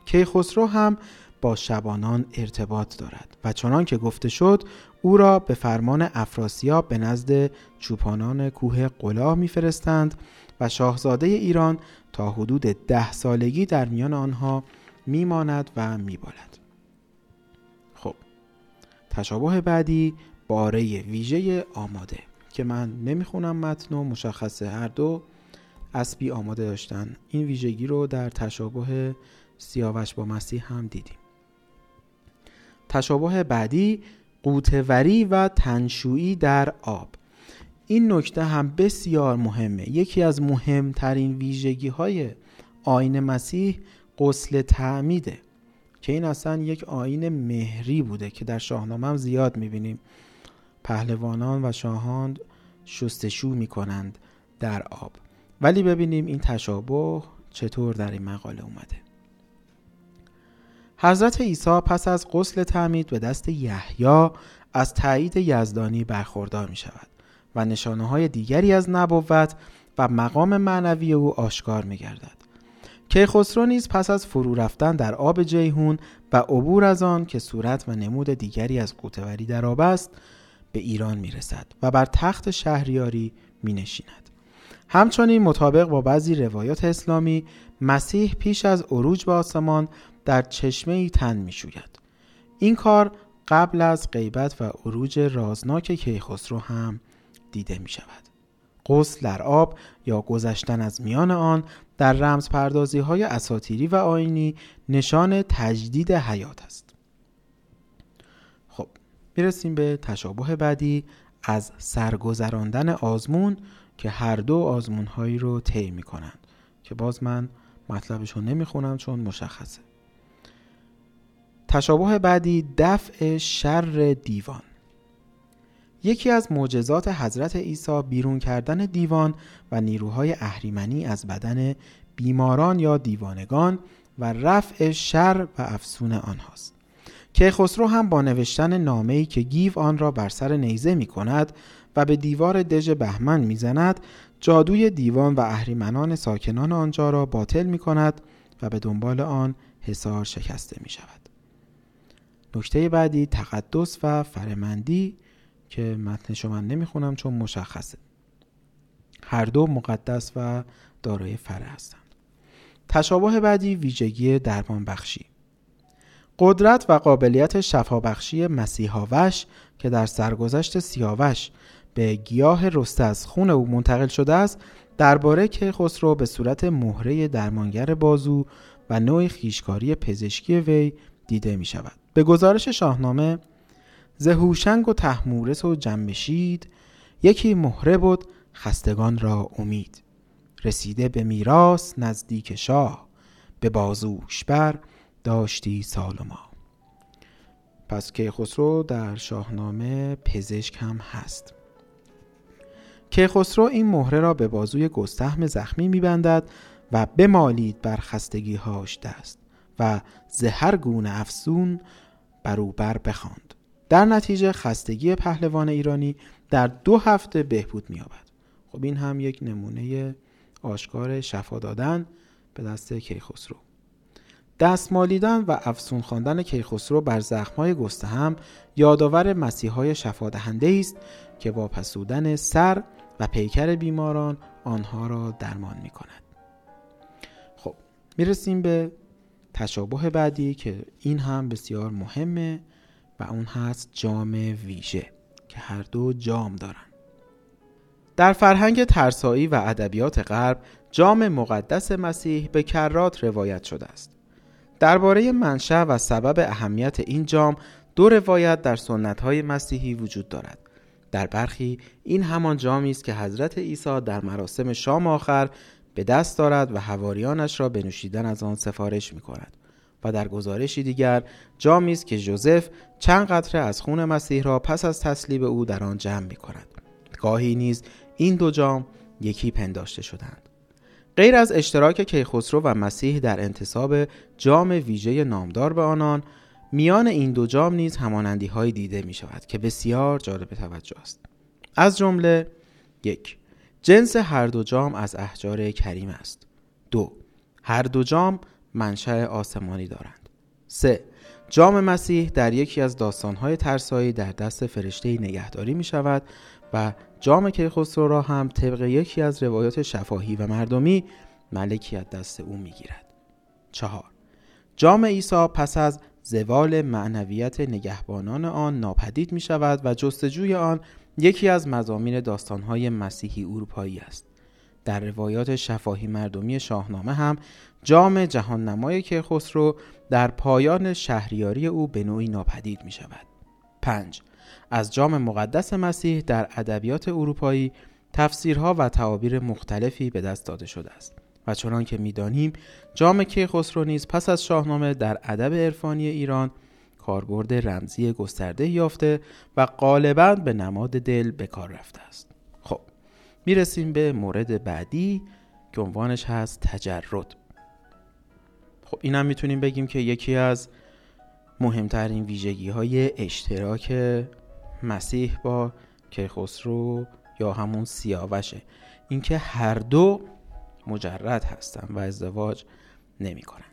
کیخسرو هم با شبانان ارتباط دارد و چنان که گفته شد او را به فرمان افراسیاب به نزد چوپانان کوه قلاه میفرستند و شاهزاده ایران تا حدود ده سالگی در میان آنها میماند و میبالد خب تشابه بعدی باره ویژه آماده که من نمی‌خونم متن و مشخصه هر دو اسبی آماده داشتن. این ویژگی رو در تشابه سیاوش با مسیح هم دیدیم. تشابه بعدی قوتوری و تنشویی در آب. این نکته هم بسیار مهمه. یکی از مهمترین ویژگی های آین مسیح قسل تعمیده که این اصلا یک آین مهری بوده که در شاهنامه هم زیاد می‌بینیم. پهلوانان و شاهان شستشو می کنند در آب ولی ببینیم این تشابه چطور در این مقاله اومده حضرت عیسی پس از غسل تعمید به دست یحیی از تایید یزدانی برخوردار می شود و نشانه های دیگری از نبوت و مقام معنوی او آشکار می گردد. کیخسرو نیز پس از فرو رفتن در آب جیهون و عبور از آن که صورت و نمود دیگری از قوتوری در آب است به ایران می رسد و بر تخت شهریاری می نشیند. همچنین مطابق با بعضی روایات اسلامی مسیح پیش از عروج به آسمان در چشمه ای تن می شوید. این کار قبل از غیبت و عروج رازناک کیخسرو هم دیده می شود. غسل در آب یا گذشتن از میان آن در رمز پردازی های اساتیری و آینی نشان تجدید حیات است. می‌رسیم به تشابه بعدی از سرگذراندن آزمون که هر دو آزمون هایی رو طی می کنند که باز من مطلبش رو نمی‌خونم چون مشخصه. تشابه بعدی دفع شر دیوان. یکی از معجزات حضرت عیسی بیرون کردن دیوان و نیروهای اهریمنی از بدن بیماران یا دیوانگان و رفع شر و افسون آنهاست. که خسرو هم با نوشتن نامه‌ای که گیو آن را بر سر نیزه می کند و به دیوار دژ بهمن می‌زند جادوی دیوان و اهریمنان ساکنان آنجا را باطل می کند و به دنبال آن حصار شکسته می شود. نکته بعدی تقدس و فرمندی که متنشو من نمی‌خونم چون مشخصه. هر دو مقدس و دارای فره هستند. تشابه بعدی ویژگی درمان بخشی قدرت و قابلیت شفابخشی مسیحاوش که در سرگذشت سیاوش به گیاه رسته از خون او منتقل شده است درباره که خسرو به صورت مهره درمانگر بازو و نوع خیشکاری پزشکی وی دیده می شود. به گزارش شاهنامه زهوشنگ و تحمورس و جنبشید یکی مهره بود خستگان را امید رسیده به میراث نزدیک شاه به بازوش بر داشتی سال ما پس کیخسرو در شاهنامه پزشک هم هست. کیخسرو این مهره را به بازوی گستهم زخمی میبندد و بمالید بر خستگیهاش دست و زهر گونه افسون بروبر بخواند. در نتیجه خستگی پهلوان ایرانی در دو هفته بهبود مییابد. خب این هم یک نمونه آشکار شفا دادن به دست کیخسرو. دستمالیدن و افسون خواندن کیخسرو بر زخمهای گستهم یادآور مسیحای شفا دهنده است که با پسودن سر و پیکر بیماران آنها را درمان می کند. خب می‌رسیم به تشابه بعدی که این هم بسیار مهمه و اون هست جام ویژه که هر دو جام دارن در فرهنگ ترسایی و ادبیات غرب جام مقدس مسیح به کرات روایت شده است درباره منشأ و سبب اهمیت این جام دو روایت در سنت‌های مسیحی وجود دارد. در برخی این همان جامی است که حضرت عیسی در مراسم شام آخر به دست دارد و حواریانش را به نوشیدن از آن سفارش می کند و در گزارشی دیگر جامی است که جوزف چند قطره از خون مسیح را پس از تسلیب او در آن جمع می کند گاهی نیز این دو جام یکی پنداشته شدند غیر از اشتراک کیخسرو و مسیح در انتصاب جام ویژه نامدار به آنان میان این دو جام نیز همانندی های دیده می شود که بسیار جالب توجه است. از جمله یک جنس هر دو جام از احجار کریم است. دو هر دو جام منشأ آسمانی دارند. سه جام مسیح در یکی از داستانهای ترسایی در دست فرشته نگهداری می شود و جام کیخسرو را هم طبق یکی از روایات شفاهی و مردمی ملکی از دست او می گیرد. چهار جام عیسی پس از زوال معنویت نگهبانان آن ناپدید می شود و جستجوی آن یکی از مزامین داستانهای مسیحی اروپایی است. در روایات شفاهی مردمی شاهنامه هم جام جهان نمای کیخسرو در پایان شهریاری او به نوعی ناپدید می شود. 5. از جام مقدس مسیح در ادبیات اروپایی تفسیرها و تعابیر مختلفی به دست داده شده است. و چنان که می‌دانیم جام کیخسرو نیز پس از شاهنامه در ادب عرفانی ایران کاربرد رمزی گسترده یافته و غالبا به نماد دل به کار رفته است. خب می‌رسیم به مورد بعدی که عنوانش هست تجرد. خب اینم می‌تونیم بگیم که یکی از مهمترین ویژگی های اشتراک مسیح با کیخسرو یا همون سیاوشه اینکه هر دو مجرد هستن و ازدواج نمی‌کنن.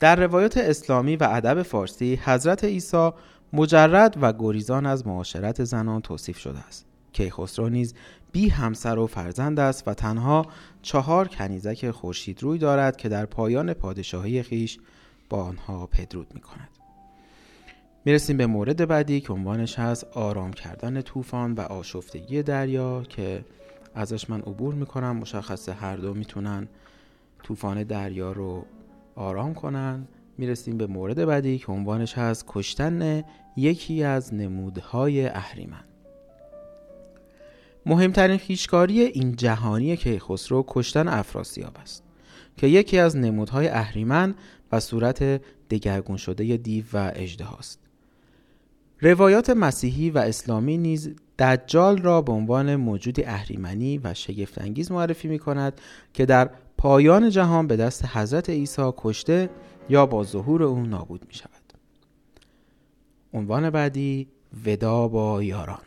در روایات اسلامی و ادب فارسی حضرت عیسی مجرد و گریزان از معاشرت زنان توصیف شده است کیخسرو نیز بی همسر و فرزند است و تنها چهار کنیزک خورشید روی دارد که در پایان پادشاهی خیش با آنها پدرود می کند. می‌رسیم به مورد بعدی که عنوانش هست آرام کردن طوفان و آشفتگی دریا که ازش من عبور می‌کنم. مشخصه هر دو می‌تونن طوفان دریا رو آرام کنن. می‌رسیم به مورد بعدی که عنوانش هست کشتن یکی از نمودهای اهریمن. مهمترین خیشکاری این جهانی کیخسرو کشتن افراسیاب است که یکی از نمودهای اهریمن و صورت دگرگون شده دیو و اجده هاست. روایات مسیحی و اسلامی نیز دجال را به عنوان موجودی اهریمنی و شگفتانگیز معرفی می کند که در پایان جهان به دست حضرت عیسی کشته یا با ظهور او نابود می شود. عنوان بعدی ودا با یاران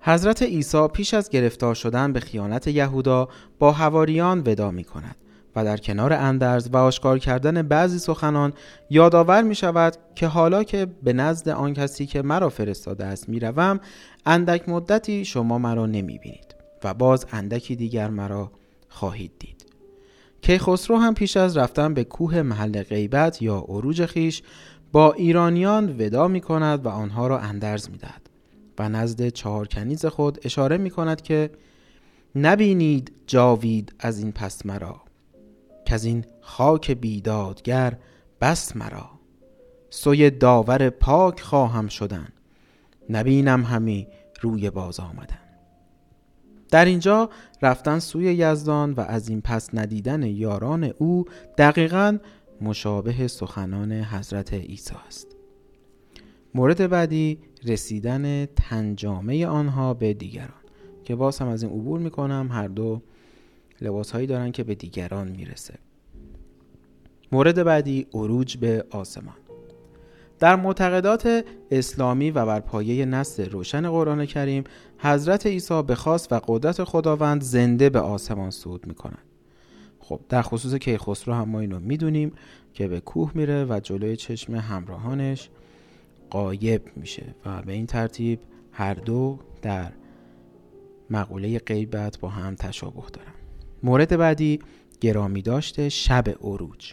حضرت عیسی پیش از گرفتار شدن به خیانت یهودا با هواریان ودا می کند و در کنار اندرز و آشکار کردن بعضی سخنان یادآور می شود که حالا که به نزد آن کسی که مرا فرستاده است می روم اندک مدتی شما مرا نمی بینید و باز اندکی دیگر مرا خواهید دید. کیخسرو هم پیش از رفتن به کوه محل غیبت یا عروج خیش با ایرانیان ودا می کند و آنها را اندرز می دهد و نزد چهار کنیز خود اشاره می کند که نبینید جاوید از این پس مرا. که از این خاک بیدادگر بس مرا. سوی داور پاک خواهم شدن. نبینم همی روی باز آمدن. در اینجا رفتن سوی یزدان و از این پس ندیدن یاران او دقیقا مشابه سخنان حضرت عیسی است. مورد بعدی رسیدن تنجامه آنها به دیگران که باز هم از این عبور می‌کنم هر دو لباس هایی دارن که به دیگران می‌رسه. مورد بعدی عروج به آسمان. در معتقدات اسلامی و بر پایه نص روشن قرآن کریم حضرت عیسی به خاص و قدرت خداوند زنده به آسمان صعود می‌کنند. خب در خصوص کیخسرو هم ما اینو می‌دونیم که به کوه میره و جلوی چشم همراهانش قایب میشه و به این ترتیب هر دو در مقوله غیبت با هم تشابه دارن. مورد بعدی گرامی داشته شب عروج.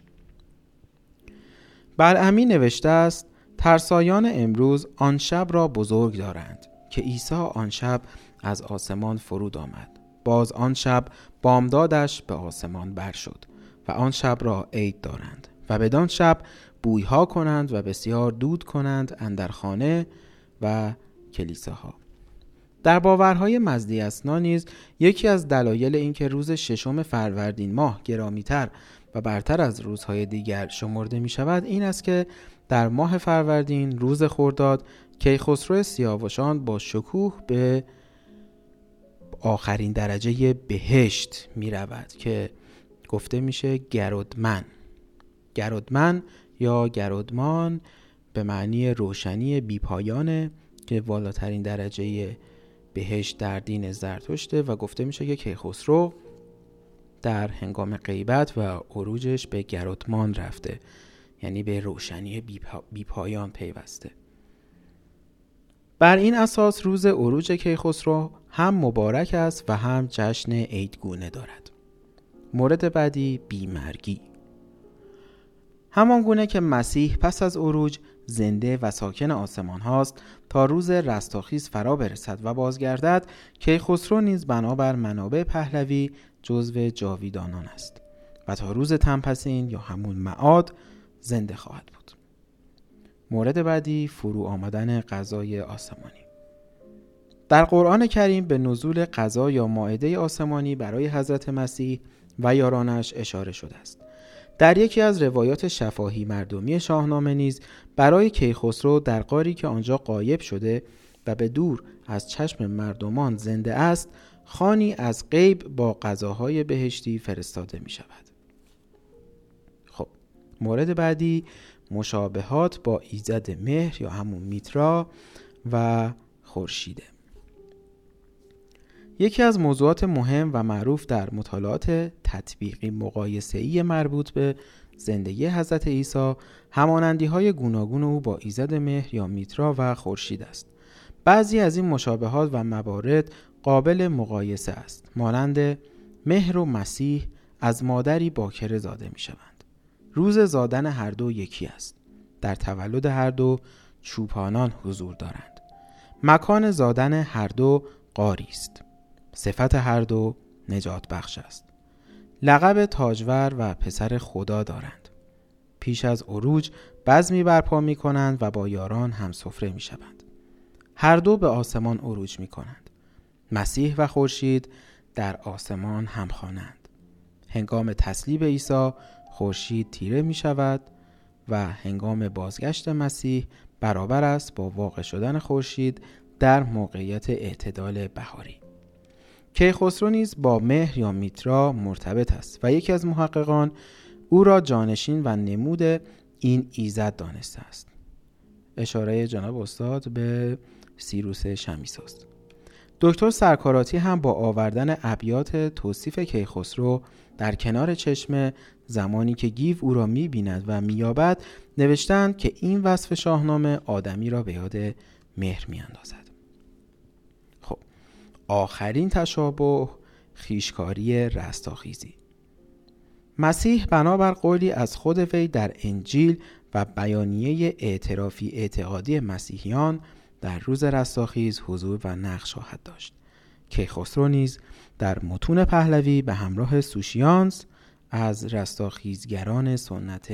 بلعمی نوشته است ترسایان امروز آن شب را بزرگ دارند که عیسی آن شب از آسمان فرود آمد. باز آن شب بامدادش به آسمان بر شد و آن شب را عید دارند و بدان شب بویها کنند و بسیار دود کنند اندر خانه و کلیساها. در باورهای مزدی اسنا نیز یکی از دلایل اینکه روز ششم فروردین ماه گرامیتر و برتر از روزهای دیگر شمرده می شود این است که در ماه فروردین روز خورداد کیخسرو سیاوشان با شکوه به آخرین درجه بهشت می رود که گفته میشه گرودمن. گرودمن یا گرودمان به معنی روشنی بیپایانه که والاترین درجه بهشت در دین زرتشته و گفته میشه که کیخسرو در هنگام غیبت و عروجش به گرودمان رفته یعنی به روشنی بیپایان پیوسته. بر این اساس روز عروج کیخسرو هم مبارک است و هم جشن عیدگونه دارد. مورد بعدی بیمرگی. همان گونه که مسیح پس از عروج زنده و ساکن آسمان هاست تا روز رستاخیز فرا برسد و بازگردد که خسرو نیز بنابر منابع پهلوی جزو جاویدانان است و تا روز تنپسین یا همون معاد زنده خواهد بود. مورد بعدی فرو آمدن غذای آسمانی. در قرآن کریم به نزول غذا یا ماعده آسمانی برای حضرت مسیح و یارانش اشاره شده است. در یکی از روایات شفاهی مردمی شاهنامه نیز برای کیخسرو در قاری که آنجا قایب شده و به دور از چشم مردمان زنده است خانی از غیب با غذاهای بهشتی فرستاده می شود خب مورد بعدی مشابهات با ایزد مهر یا همون میترا و خورشیده یکی از موضوعات مهم و معروف در مطالعات تطبیقی مقایسه‌ای مربوط به زندگی حضرت عیسی همانندی های گوناگون او با ایزد مهر یا میترا و خورشید است. بعضی از این مشابهات و موارد قابل مقایسه است. مانند مهر و مسیح از مادری باکره زاده می شوند روز زادن هر دو یکی است. در تولد هر دو چوپانان حضور دارند. مکان زادن هر دو قاری است. صفت هر دو نجات بخش است. لقب تاجور و پسر خدا دارند. پیش از عروج بزمی برپا می کنند و با یاران هم سفره می شوند. هر دو به آسمان عروج می کنند. مسیح و خورشید در آسمان هم خوانند. هنگام تسلیب عیسی خورشید تیره می شود و هنگام بازگشت مسیح برابر است با واقع شدن خورشید در موقعیت اعتدال بهاری. کیخسرو نیز با مهر یا میترا مرتبط است و یکی از محققان او را جانشین و نمود این ایزد دانسته است. اشاره جناب استاد به سیروس شمیس است. دکتر سرکاراتی هم با آوردن ابیات توصیف کیخسرو در کنار چشم زمانی که گیو او را می‌بیند و مییابد نوشتند که این وصف شاهنامه آدمی را به یاد مهر میاندازد. آخرین تشابه خیشکاری رستاخیزی. مسیح بنابر قولی از خود وی در انجیل و بیانیه اعترافی اعتقادی مسیحیان در روز رستاخیز حضور و نقش خواهد داشت. کیخسرو نیز در متون پهلوی به همراه سوشیانس از رستاخیزگران سنت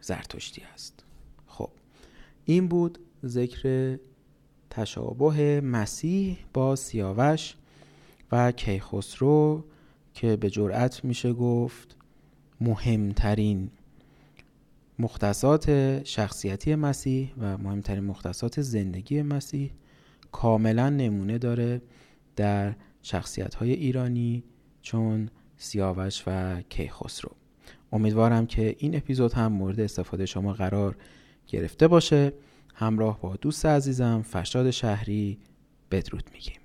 زرتشتی است. خب این بود ذکر تشابه مسیح با سیاوش و کیخسرو که به جرأت میشه گفت مهمترین مختصات شخصیتی مسیح و مهمترین مختصات زندگی مسیح کاملا نمونه داره در شخصیت های ایرانی چون سیاوش و کیخسرو. امیدوارم که این اپیزود هم مورد استفاده شما قرار گرفته باشه. همراه با دوست عزیزم فرشاد شهری بدرود میگیم.